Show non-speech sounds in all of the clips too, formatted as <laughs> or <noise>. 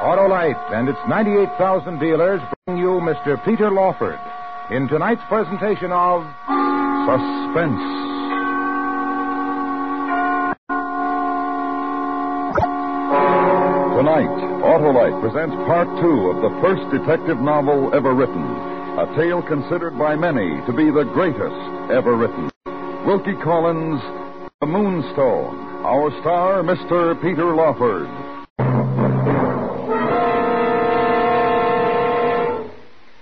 Autolite and its 98,000 dealers bring you Mr. Peter Lawford in tonight's presentation of Suspense. Tonight, Autolite presents part two of the first detective novel ever written, a tale considered by many to be the greatest ever written. Wilkie Collins' The Moonstone. Our star, Mr. Peter Lawford.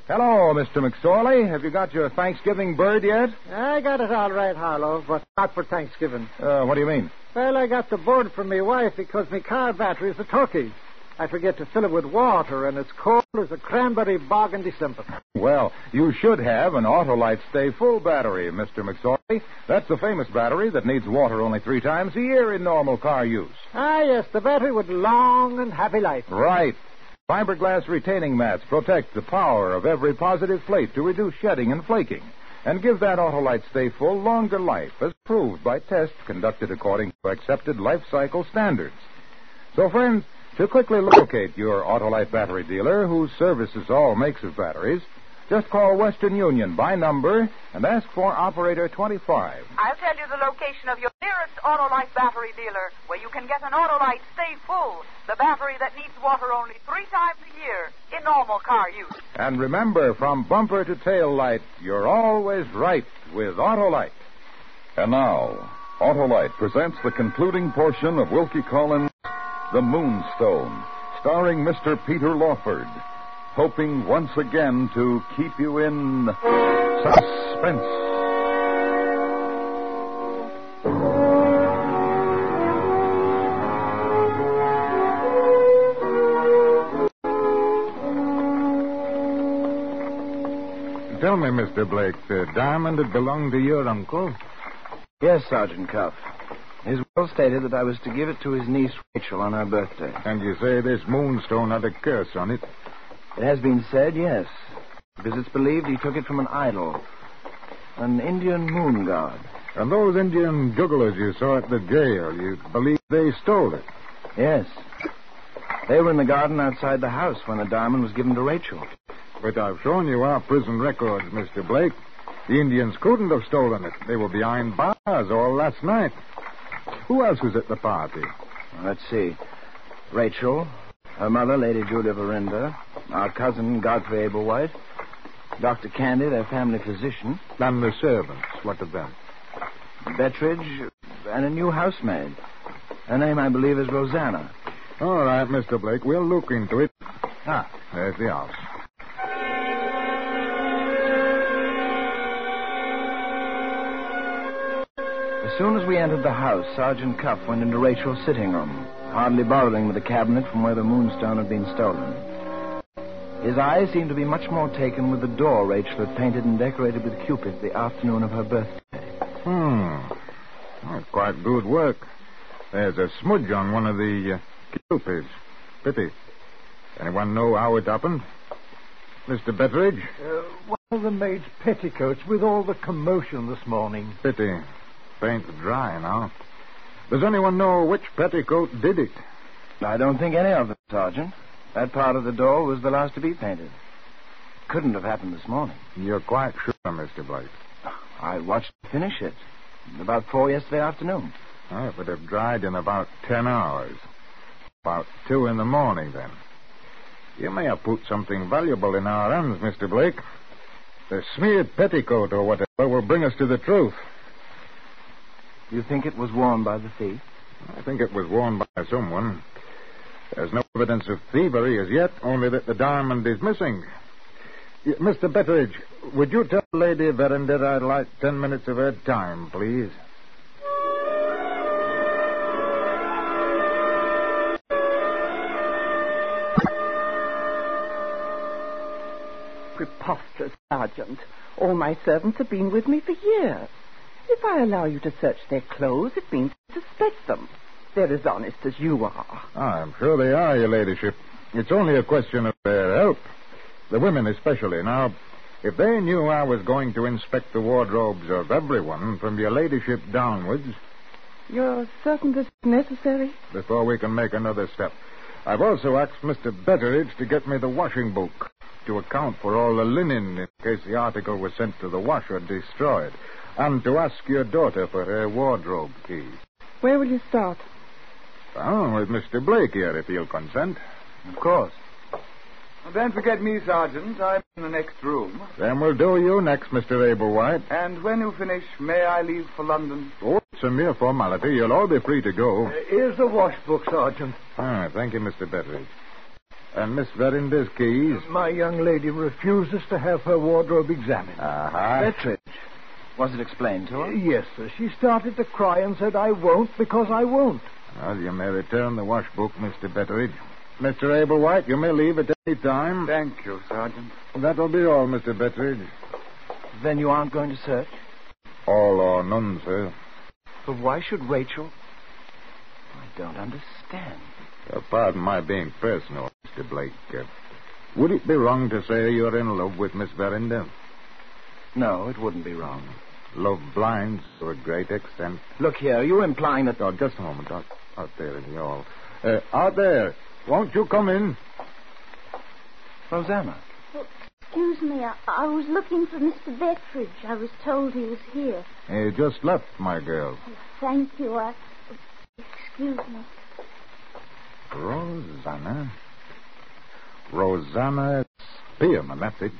Hello, Mr. McSorley. Have you got your Thanksgiving bird yet? I got it all right, Harlow, but not for Thanksgiving. Uh, what do you mean? Well, I got the bird from my wife because my car battery is a turkey. I forget to fill it with water, and it's cold as a cranberry bog in December. Well, you should have an Autolite Stay Full battery, Mr. McSorley. That's the famous battery that needs water only three times a year in normal car use. Ah, yes, the battery with long and happy life. Right. Fiberglass retaining mats protect the power of every positive plate to reduce shedding and flaking and give that Autolite Stay Full longer life as proved by tests conducted according to accepted life cycle standards. So, friends, to quickly locate your Autolite battery dealer who services all makes of batteries, just call Western Union by number and ask for operator 25. I'll tell you the location of your nearest Autolite battery dealer, where you can get an Autolite Stay Full, the battery that needs water only three times a year in normal car use. And remember, from bumper to tail light, you're always right with Autolite. And now, Autolite presents the concluding portion of Wilkie Collins' The Moonstone, starring Mr. Peter Lawford, hoping once again to keep you in suspense. Tell me, Mr. Blake, the diamond had belonged to your uncle? Yes, Sergeant Cuff. His will stated that I was to give it to his niece Rachel on her birthday. And you say this moonstone had a curse on it? It has been said, yes, because it's believed he took it from an idol, an Indian moon god. And those Indian jugglers you saw at the jail, you believe they stole it? Yes. They were in the garden outside the house when the diamond was given to Rachel. But I've shown you our prison records, Mr. Blake. The Indians couldn't have stolen it. They were behind bars all last night. Who else was at the party? Let's see. Rachel, her mother, Lady Julia Verinder, our cousin, Godfrey Ablewhite, Dr. Candy, their family physician, And the servants. What of them? Betteridge, and a new housemaid. Her name, I believe, is Rosanna. All right, Mr. Blake. We'll look into it. Ah, there's the house. Soon as we entered the house, Sergeant Cuff went into Rachel's sitting room, hardly bothering with the cabinet from where the moonstone had been stolen. His eyes seemed to be much more taken with the door Rachel had painted and decorated with Cupid the afternoon of her birthday. Hmm. That's quite good work. There's a smudge on one of the uh, cupids. Pity. Anyone know how it happened? Mr. Bettridge? Uh, one of the maid's petticoats with all the commotion this morning. Pity. Paint's dry now. Does anyone know which petticoat did it? I don't think any of them, Sergeant. That part of the door was the last to be painted. Couldn't have happened this morning. You're quite sure, Mr. Blake. I watched finish it. About four yesterday afternoon. Oh, it would have dried in about ten hours. About two in the morning, then. You may have put something valuable in our hands, Mr. Blake. The smeared petticoat or whatever will bring us to the truth. You think it was worn by the thief? I think it was worn by someone. There's no evidence of thievery as yet, only that the diamond is missing. Mr. Betteridge, would you tell Lady Verinder I'd like ten minutes of her time, please? Preposterous, Sergeant. All my servants have been with me for years. If I allow you to search their clothes, it means to suspect them. They're as honest as you are. Ah, I'm sure they are, Your Ladyship. It's only a question of their help. The women especially. Now, if they knew I was going to inspect the wardrobes of everyone, from Your Ladyship downwards, You're certain this is necessary? before we can make another step. I've also asked Mr. Betteridge to get me the washing book to account for all the linen in case the article was sent to the washer destroyed, and to ask your daughter for her wardrobe keys. Where will you start? Oh, with Mr. Blake here, if he'll consent. Of course. Don't forget me, Sergeant. I'm in the next room. Then we'll do you next, Mr. Ablewhite. And when you finish, may I leave for London? Oh, it's a mere formality. You'll all be free to go. Here's the wash book, Sergeant. Ah, thank you, Mr. Betteridge. And Miss Verinder's keys? My young lady refuses to have her wardrobe examined. Uh-huh. Betteridge. Was it explained to her? Yes, sir. She started to cry and said, I won't because I won't. Well, you may return the wash book, Mr. Betteridge. Mr. Ablewhite, you may leave at any time. Thank you, Sergeant. That'll be all, Mr. Betteridge. Then you aren't going to search? All or none, sir. But why should Rachel? I don't understand. Uh, pardon my being personal, Mr. Blake. Uh, would it be wrong to say you're in love with Miss Verinder? No, it wouldn't be wrong. Love blinds to a great extent. Look here, are you're implying that. Oh, just a moment. Out, out there in the hall. Uh, out there. Won't you come in? Rosanna. Excuse me, I, I was looking for Mr. Betteridge. I was told he was here. He just left, my girl. Thank you. I. Excuse me. Rosanna. Rosanna Spearman, that's it.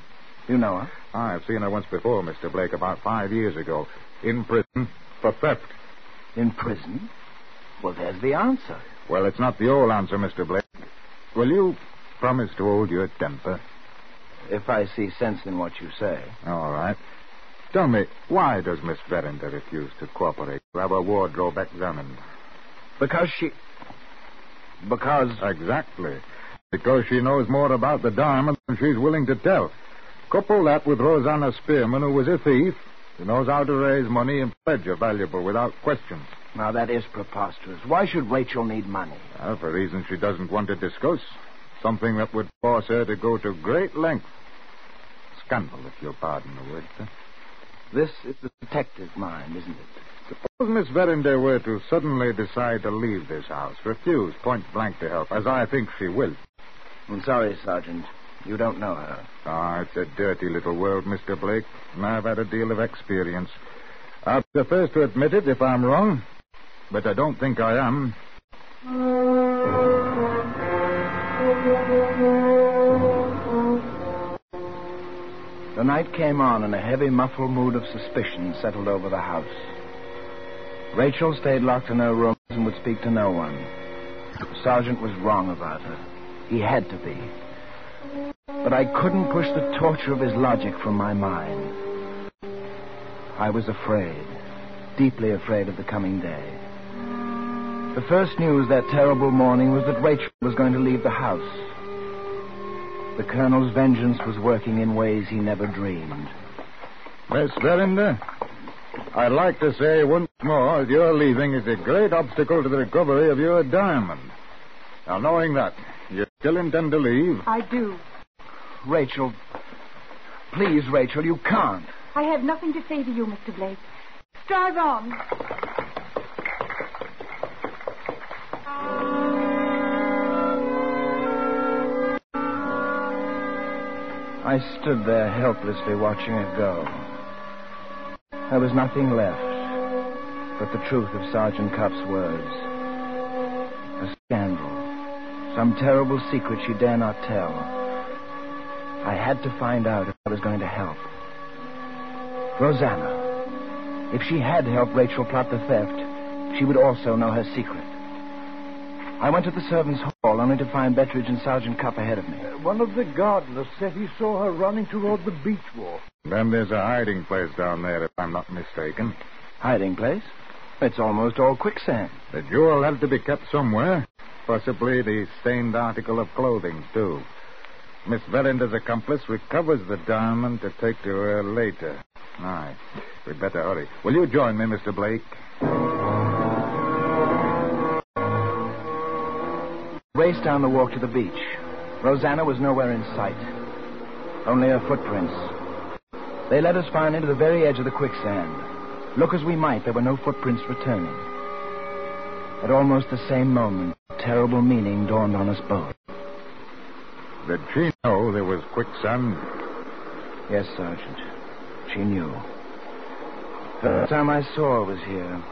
You know her? I've seen her once before, Mr. Blake, about five years ago. In prison for theft. In prison? Well, there's the answer. Well, it's not the old answer, Mr. Blake. Will you promise to hold your temper? If I see sense in what you say. All right. Tell me, why does Miss Verinder refuse to cooperate to have her wardrobe examined? Because she. Because. Exactly. Because she knows more about the diamond than she's willing to tell. Couple that with Rosanna Spearman, who was a thief, who knows how to raise money and pledge a valuable without questions. Now, that is preposterous. Why should Rachel need money? Well, for reasons she doesn't want to discuss. Something that would force her to go to great lengths. Scandal, if you'll pardon the word, sir. This is the detective's mind, isn't it? Suppose Miss Verinder were to suddenly decide to leave this house, refuse point blank to help, as I think she will. I'm sorry, Sergeant. You don't know her. Ah, it's a dirty little world, Mr. Blake, and I've had a deal of experience. I'll be the first to admit it if I'm wrong, but I don't think I am. The night came on, and a heavy, muffled mood of suspicion settled over the house. Rachel stayed locked in her room and would speak to no one. The sergeant was wrong about her. He had to be. But I couldn't push the torture of his logic from my mind. I was afraid, deeply afraid of the coming day. The first news that terrible morning was that Rachel was going to leave the house. The colonel's vengeance was working in ways he never dreamed. Miss Verinder, I'd like to say once more that your leaving is a great obstacle to the recovery of your diamond. Now, knowing that, still intend to leave? I do. Rachel, please, Rachel, you can't. I have nothing to say to you, Mr. Blake. Drive on. I stood there helplessly watching her go. There was nothing left but the truth of Sergeant Cuff's words. A scandal. Some terrible secret she dare not tell. I had to find out if I was going to help. Rosanna. If she had helped Rachel plot the theft, she would also know her secret. I went to the servants' hall only to find Betteridge and Sergeant Cuff ahead of me. Uh, one of the gardeners said he saw her running toward the beach wall. Then there's a hiding place down there, if I'm not mistaken. Hiding place? It's almost all quicksand. The jewel had to be kept somewhere. Possibly the stained article of clothing, too. Miss Verinder's accomplice recovers the diamond to take to her later. Aye. We'd better hurry. Will you join me, Mr. Blake? Raced down the walk to the beach. Rosanna was nowhere in sight. Only her footprints. They led us finally to the very edge of the quicksand. Look as we might, there were no footprints returning. At almost the same moment, a terrible meaning dawned on us both. Did she know there was quicksand? Yes, Sergeant. She knew. First time I saw her was here.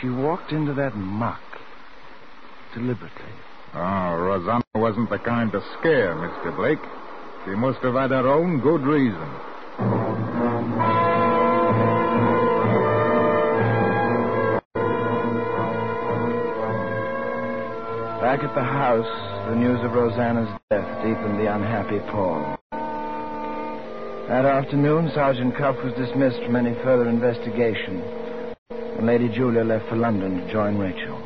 She walked into that muck deliberately. Oh, Rosanna wasn't the kind to scare, Mr. Blake. She must have had her own good reason. Back at the house, the news of Rosanna's death deepened the unhappy pall. That afternoon, Sergeant Cuff was dismissed from any further investigation, and Lady Julia left for London to join Rachel.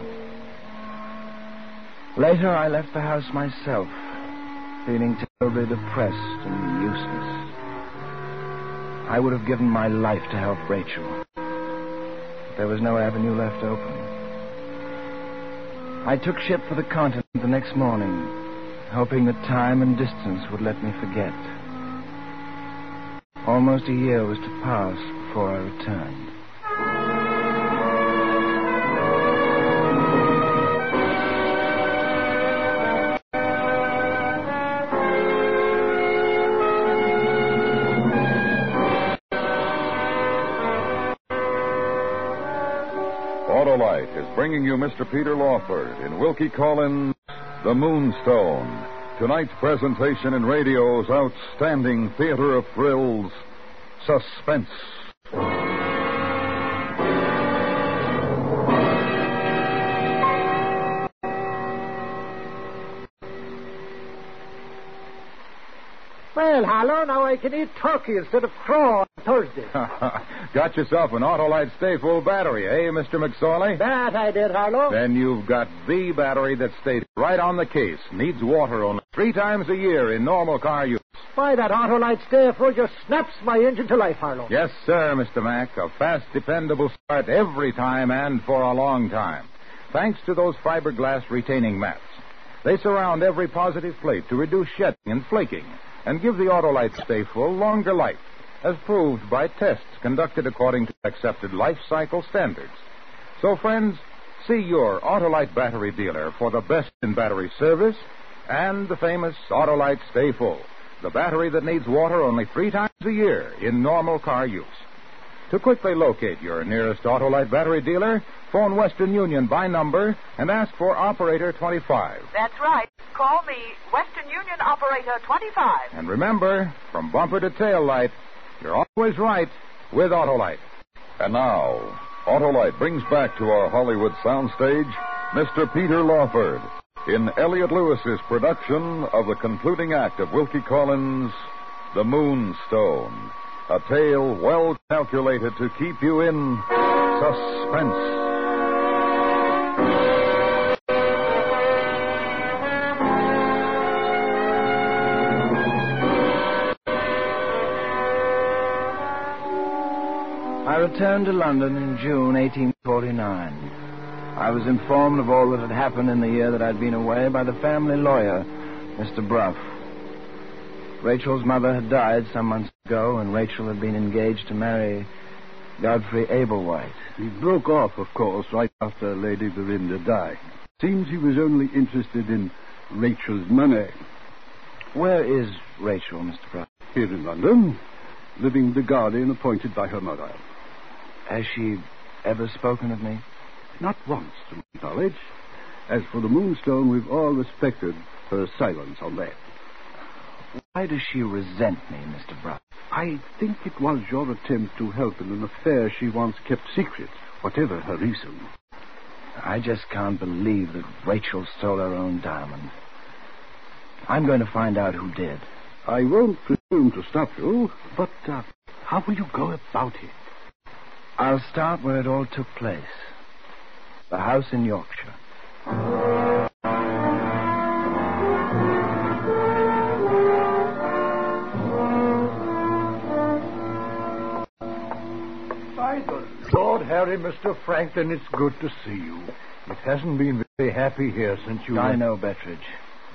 Later, I left the house myself, feeling terribly depressed and useless. I would have given my life to help Rachel. But there was no avenue left open. I took ship for the continent the next morning, hoping that time and distance would let me forget. Almost a year was to pass before I returned. Autolite is bringing you Mr. Peter Lawford in Wilkie Collins' The Moonstone. Tonight's presentation in radio's outstanding theater of thrills, Suspense. Harlow, now I can eat turkey instead of crow on Thursday. <laughs> got yourself an Autolite Stay Full battery, eh, Mr. McSorley? That I did, Harlow. Then you've got the battery that stays right on the case. Needs water only three times a year in normal car use. Why, that Autolite Stay Full just snaps my engine to life, Harlow. Yes, sir, Mr. Mack. A fast, dependable start every time and for a long time. Thanks to those fiberglass retaining mats. They surround every positive plate to reduce shedding and flaking and give the Autolite Stay Full longer life, as proved by tests conducted according to accepted life cycle standards. So, friends, see your Autolite battery dealer for the best in battery service and the famous Autolite Stay Full, the battery that needs water only three times a year in normal car use. To quickly locate your nearest Autolite battery dealer, phone Western Union by number and ask for Operator 25. That's right. Call me Western Union Operator 25. And remember, from bumper to tail light, you're always right with Autolite. And now, Autolite brings back to our Hollywood soundstage Mr. Peter Lawford in Elliot Lewis's production of the concluding act of Wilkie Collins' The Moonstone. A tale well calculated to keep you in suspense. I returned to London in June 1849. I was informed of all that had happened in the year that I'd been away by the family lawyer, Mr. Bruff. Rachel's mother had died some months ago, and Rachel had been engaged to marry Godfrey Ablewhite. He broke off, of course, right after Lady Verinder died. Seems he was only interested in Rachel's money. Where is Rachel, Mr. Bruff? Here in London, living the guardian appointed by her mother. Has she ever spoken of me? Not once, to my knowledge. As for the Moonstone, we've all respected her silence on that. Why does she resent me, Mr. Bruff? I think it was your attempt to help in an affair she once kept secret, whatever her reason. I just can't believe that Rachel stole her own diamond. I'm going to find out who did. I won't presume to stop you, but uh, how will you go about it? I'll start where it all took place the house in Yorkshire. Harry, Mr. Franklin, it's good to see you. It hasn't been very happy here since you... I went- know, Betteridge.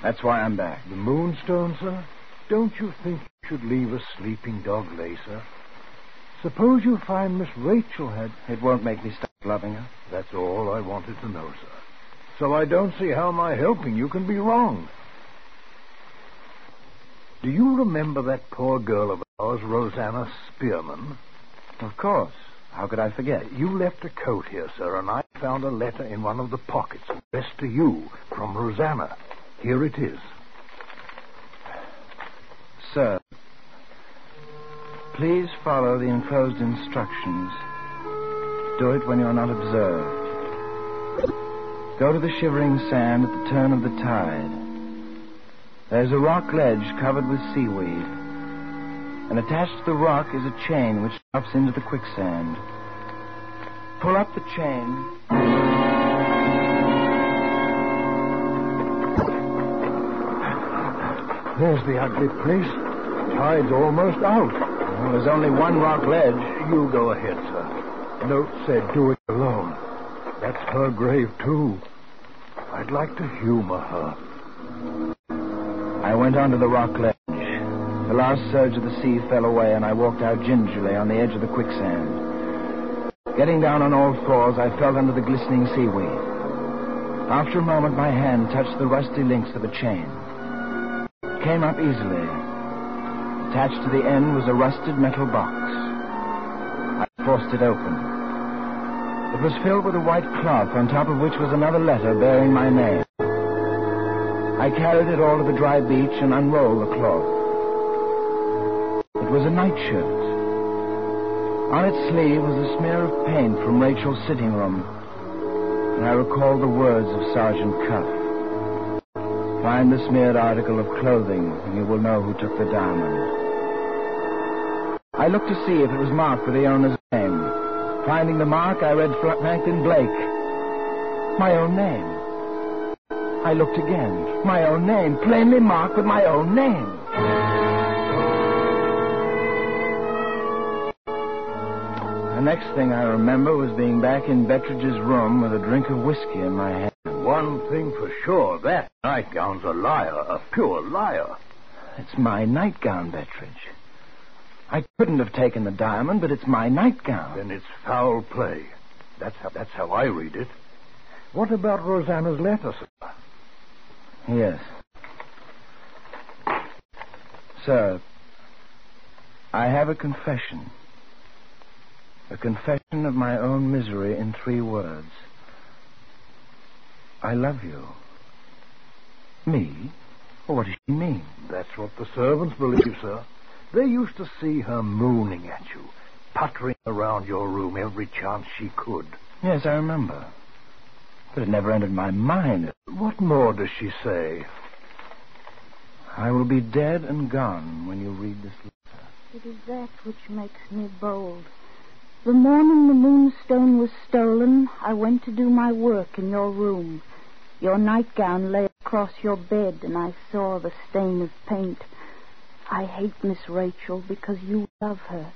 That's why I'm back. The Moonstone, sir? Don't you think you should leave a sleeping dog lay, sir? Suppose you find Miss Rachel had... It won't make me stop loving her. That's all I wanted to know, sir. So I don't see how my helping you can be wrong. Do you remember that poor girl of ours, Rosanna Spearman? Of course. How could I forget? You left a coat here, sir, and I found a letter in one of the pockets addressed to you from Rosanna. Here it is. Sir, please follow the enclosed instructions. Do it when you're not observed. Go to the shivering sand at the turn of the tide. There's a rock ledge covered with seaweed. And attached to the rock is a chain which drops into the quicksand. Pull up the chain. There's the ugly place. Tide's almost out. Well, there's only one rock ledge. You go ahead, sir. Note said do it alone. That's her grave, too. I'd like to humor her. I went onto the rock ledge. The last surge of the sea fell away, and I walked out gingerly on the edge of the quicksand. Getting down on all fours, I felt under the glistening seaweed. After a moment, my hand touched the rusty links of a chain. It came up easily. Attached to the end was a rusted metal box. I forced it open. It was filled with a white cloth, on top of which was another letter bearing my name. I carried it all to the dry beach and unrolled the cloth. It was a nightshirt. On its sleeve was a smear of paint from Rachel's sitting room, and I recalled the words of Sergeant Cuff. Find the smeared article of clothing, and you will know who took the diamond. I looked to see if it was marked with the owner's name. Finding the mark, I read Fra- Franklin Blake. My own name. I looked again. My own name, plainly marked with my own name. Next thing I remember was being back in Betteridge's room with a drink of whiskey in my hand. One thing for sure, that nightgown's a liar, a pure liar. It's my nightgown, Bettridge. I couldn't have taken the diamond, but it's my nightgown. Then it's foul play. That's how, that's how I read it. What about Rosanna's letter, sir? Yes. Sir, I have a confession. A confession of my own misery in three words. I love you. Me? What does she mean? That's what the servants believe, sir. They used to see her mooning at you, puttering around your room every chance she could. Yes, I remember. But it never entered my mind. What more does she say? I will be dead and gone when you read this letter. It is that which makes me bold. The morning the moonstone was stolen, I went to do my work in your room. Your nightgown lay across your bed, and I saw the stain of paint. I hate Miss Rachel because you love her.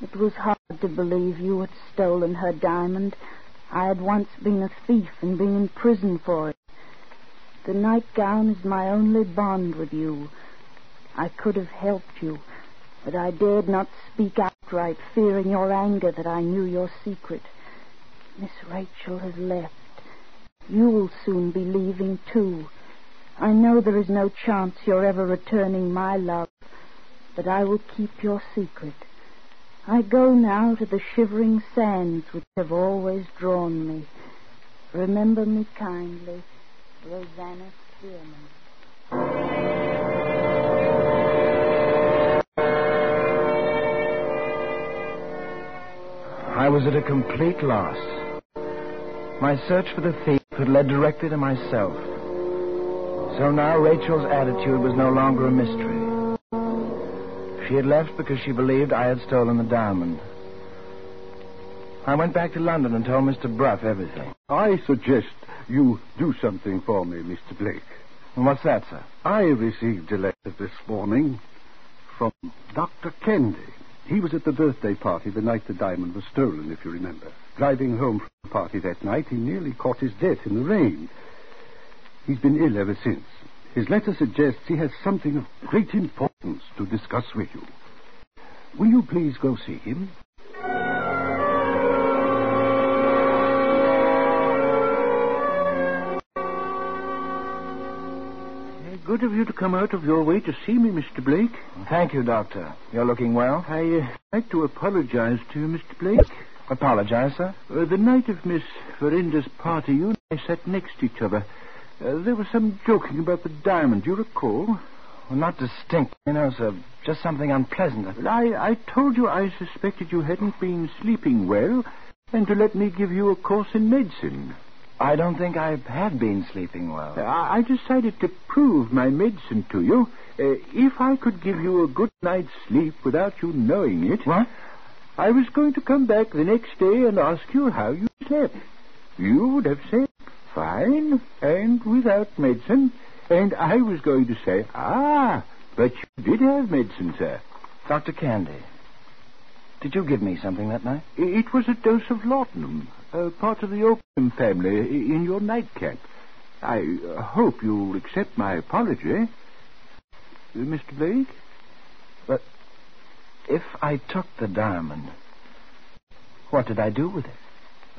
It was hard to believe you had stolen her diamond. I had once been a thief and been in prison for it. The nightgown is my only bond with you. I could have helped you, but I dared not speak outright, fearing your anger that I knew your secret. Miss Rachel has left. You will soon be leaving, too. I know there is no chance you're ever returning my love, but I will keep your secret. I go now to the shivering sands which have always drawn me. Remember me kindly, Rosanna Spearman. I was at a complete loss. My search for the thief had led directly to myself. So now Rachel's attitude was no longer a mystery. She had left because she believed I had stolen the diamond. I went back to London and told Mr. Bruff everything. I suggest you do something for me, Mr. Blake. What's that, sir? I received a letter this morning from Dr. Candy. He was at the birthday party the night the diamond was stolen, if you remember. Driving home from the party that night, he nearly caught his death in the rain. He's been ill ever since. His letter suggests he has something of great importance to discuss with you. Will you please go see him? Good of you to come out of your way to see me, Mr. Blake. Thank you, Doctor. You're looking well? I uh, like to apologize to you, Mr. Blake. Apologize, sir? Uh, the night of Miss Verinder's party, you and I sat next to each other. Uh, there was some joking about the diamond. You recall? Well, not distinct, you know, sir. Just something unpleasant. I, I told you I suspected you hadn't been sleeping well, and to let me give you a course in medicine. I don't think I had been sleeping well. I, I decided to prove my medicine to you. Uh, if I could give you a good night's sleep without you knowing it. What? I was going to come back the next day and ask you how you slept. You would have said, fine, and without medicine. And I was going to say, ah, but you did have medicine, sir. Dr. Candy, did you give me something that night? It was a dose of laudanum, uh, part of the opium family, in your nightcap. I uh, hope you'll accept my apology. Uh, Mr. Blake? But if I took the diamond, what did I do with it?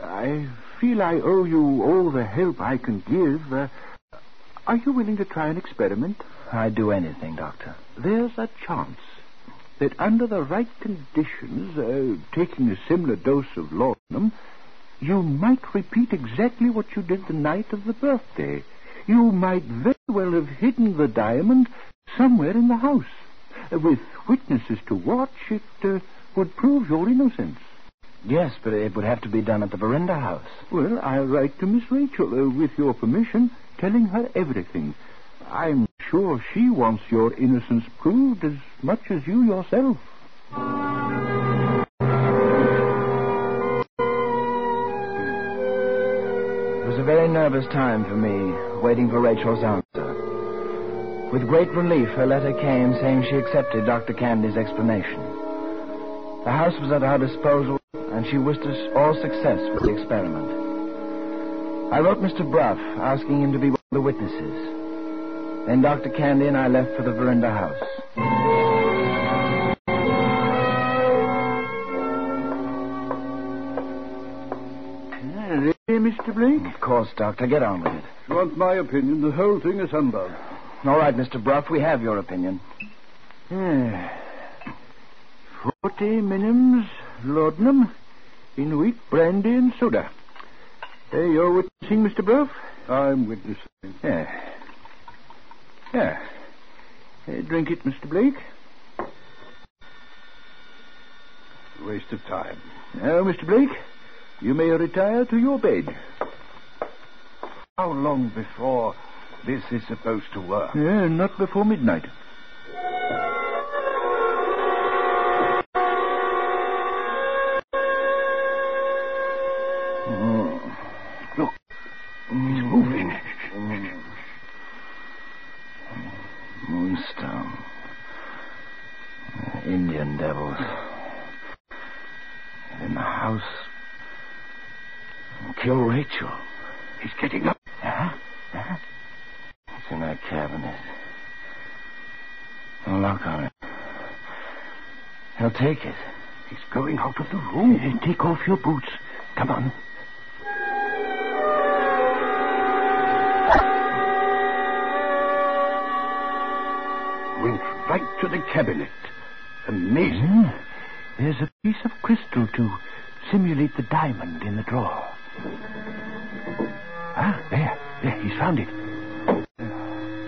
I feel I owe you all the help I can give. Uh, are you willing to try an experiment? I'd do anything, Doctor. There's a chance that under the right conditions, uh, taking a similar dose of laudanum, you might repeat exactly what you did the night of the birthday. You might very well have hidden the diamond somewhere in the house. Uh, with witnesses to watch, it uh, would prove your innocence. Yes, but it would have to be done at the Verinder house. Well, I'll write to Miss Rachel, uh, with your permission, telling her everything. I'm sure she wants your innocence proved as much as you yourself. It was a very nervous time for me, waiting for Rachel's answer. With great relief, her letter came saying she accepted Dr. Candy's explanation. The house was at our disposal, and she wished us all success with the experiment. I wrote Mr. Bruff, asking him to be one of the witnesses. Then Dr. Candy and I left for the Verinder house. Ready, Mr. Blake? Of course, Doctor. Get on with it. If you want my opinion, the whole thing is humbug. All right, Mr. Bruff, we have your opinion. Yeah. Forty minims laudanum in wheat brandy and soda. Uh, you're witnessing, Mr. Bruff? I'm witnessing. Yeah. Yeah. Uh, drink it, Mr. Blake. Waste of time. Now, Mr. Blake, you may retire to your bed. How long before this is supposed to work? Yeah, not before midnight. In the house. Kill Rachel. He's getting up. Huh? Huh? It's in that cabinet. No lock on it. He'll take it. He's going out of the room. take off your boots. Come on. Went right to the cabinet. Amazing. Hmm. There's a piece of crystal to simulate the diamond in the drawer. Ah, there. There, he's found it.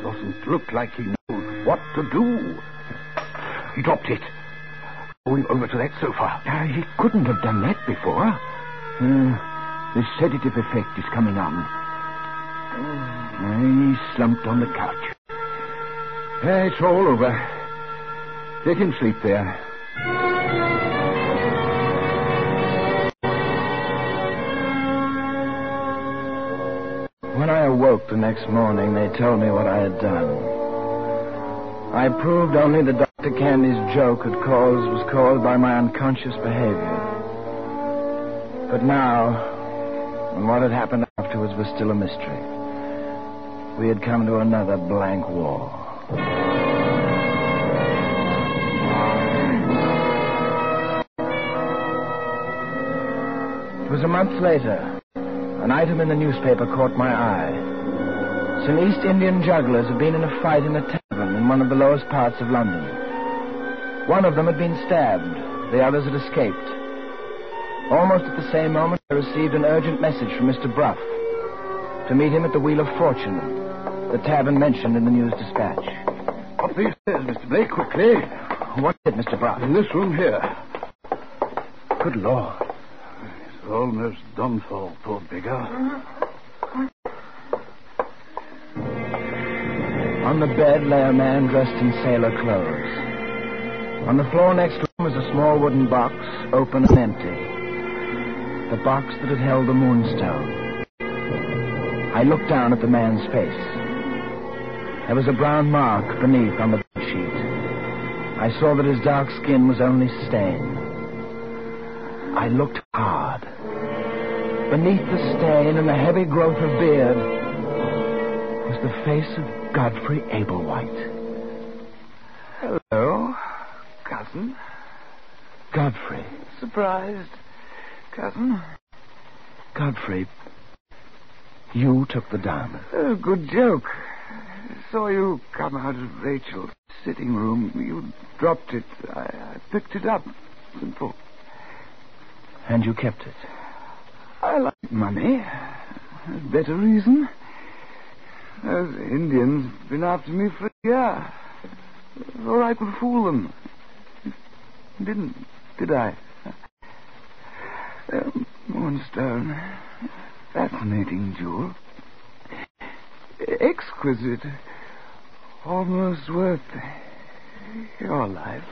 Doesn't look like he knows what to do. He dropped it. Going over to that sofa. Uh, he couldn't have done that before. Uh, the sedative effect is coming on. Uh, he's slumped on the couch. Uh, it's all over. Let him sleep there. When I awoke the next morning, they told me what I had done. I proved only that Dr. Candy's joke had caused was caused by my unconscious behavior. But now, and what had happened afterwards was still a mystery. We had come to another blank wall. Was a month later. An item in the newspaper caught my eye. Some East Indian jugglers had been in a fight in a tavern in one of the lowest parts of London. One of them had been stabbed. The others had escaped. Almost at the same moment, I received an urgent message from Mr. Bruff to meet him at the Wheel of Fortune, the tavern mentioned in the news dispatch. Oh, Up these stairs, Mr. Blake, quickly. What's it, Mr. Bruff? In this room here. Good Lord. Almost done for, poor beggar. On the bed lay a man dressed in sailor clothes. On the floor next to him was a small wooden box, open and empty. The box that had held the moonstone. I looked down at the man's face. There was a brown mark beneath on the sheet. I saw that his dark skin was only stain. I looked hard. Beneath the stain and the heavy growth of beard was the face of Godfrey Ablewhite. Hello, cousin. Godfrey. Surprised, cousin? Godfrey, you took the diamond. Oh, good joke. Saw you come out of Rachel's sitting room. You dropped it. I, I picked it up. Simple. And you kept it? I like money. Better reason. Those Indians have been after me for a year. Or I could fool them. Didn't, did I? Uh, moonstone. Fascinating jewel. Exquisite. Almost worth your life.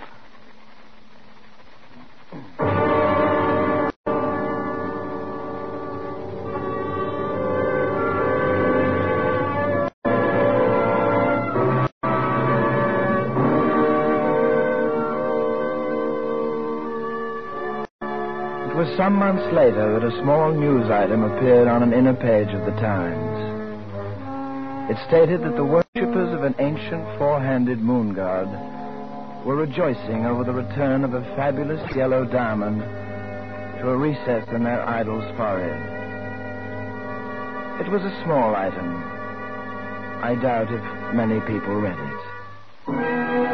Some months later that a small news item appeared on an inner page of the Times. It stated that the worshippers of an ancient four-handed moon god were rejoicing over the return of a fabulous yellow diamond to a recess in their idol's forehead. It was a small item. I doubt if many people read it.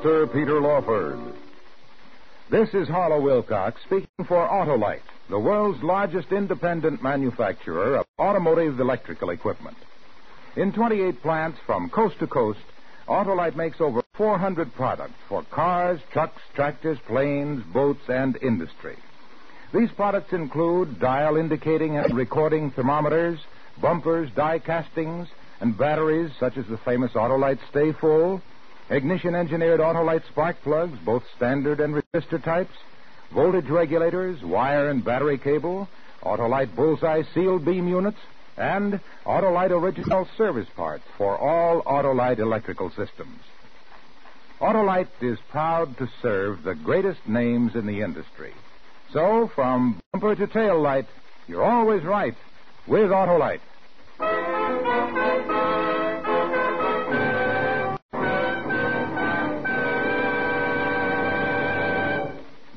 Mr. Peter Lawford. This is Harlow Wilcox speaking for Autolite, the world's largest independent manufacturer of automotive electrical equipment. In 28 plants from coast to coast, Autolite makes over 400 products for cars, trucks, tractors, planes, boats, and industry. These products include dial indicating and recording thermometers, bumpers, die castings, and batteries such as the famous Autolite Stay Full, ignition engineered Autolite spark plugs, both standard and resistor types, voltage regulators, wire and battery cable, Autolite Bullseye sealed beam units, and Autolite original service parts for all Autolite electrical systems. Autolite is proud to serve the greatest names in the industry. So, from bumper to tail light, you're always right with Autolite.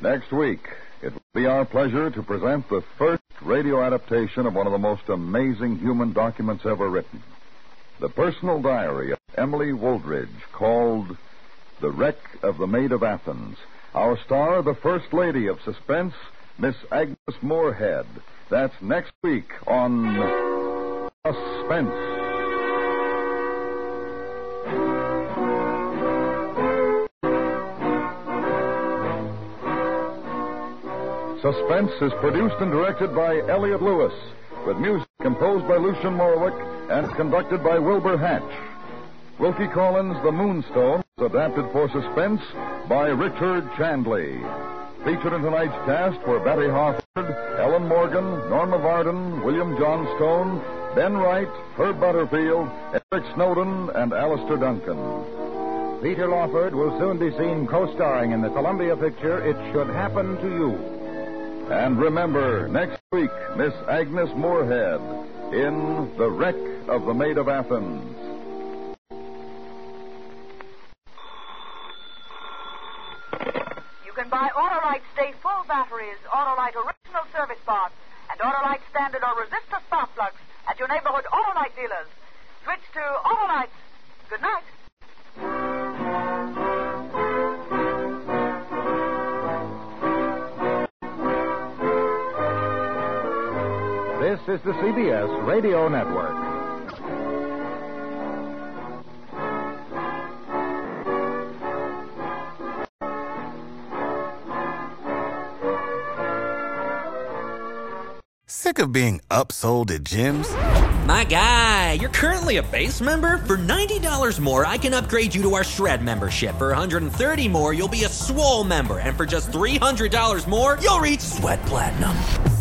Next week, it will be our pleasure to present the first radio adaptation of one of the most amazing human documents ever written. The personal diary of Emily Woldridge, called The Wreck of the Maid of Athens. Our star, the First Lady of Suspense, Miss Agnes Moorehead. That's next week on Suspense. Suspense is produced and directed by Elliot Lewis, with music composed by Lucien Moraweck and conducted by Wilbur Hatch. Wilkie Collins' The Moonstone is adapted for suspense by Richard Chandley. Featured in tonight's cast were Betty Harford, Ellen Morgan, Norma Varden, William Johnstone, Ben Wright, Herb Butterfield, Eric Snowden, and Alistair Duncan. Peter Lawford will soon be seen co-starring in the Columbia picture It Should Happen to You. And remember, next week, Miss Agnes Moorehead in The Wreck of the Maid of Athens. You can buy Autolite Stay Full batteries, Autolite Original Service Parts, and Autolite Standard or Resistor Spark Plugs at your neighborhood Autolite dealers. Switch to Autolite. Good night. Is the CBS Radio Network. Sick of being upsold at gyms? My guy, you're currently a base member. For $90 more, I can upgrade you to our Shred membership. For 130 more, you'll be a Swole member. And for just $300 more, you'll reach Sweat Platinum.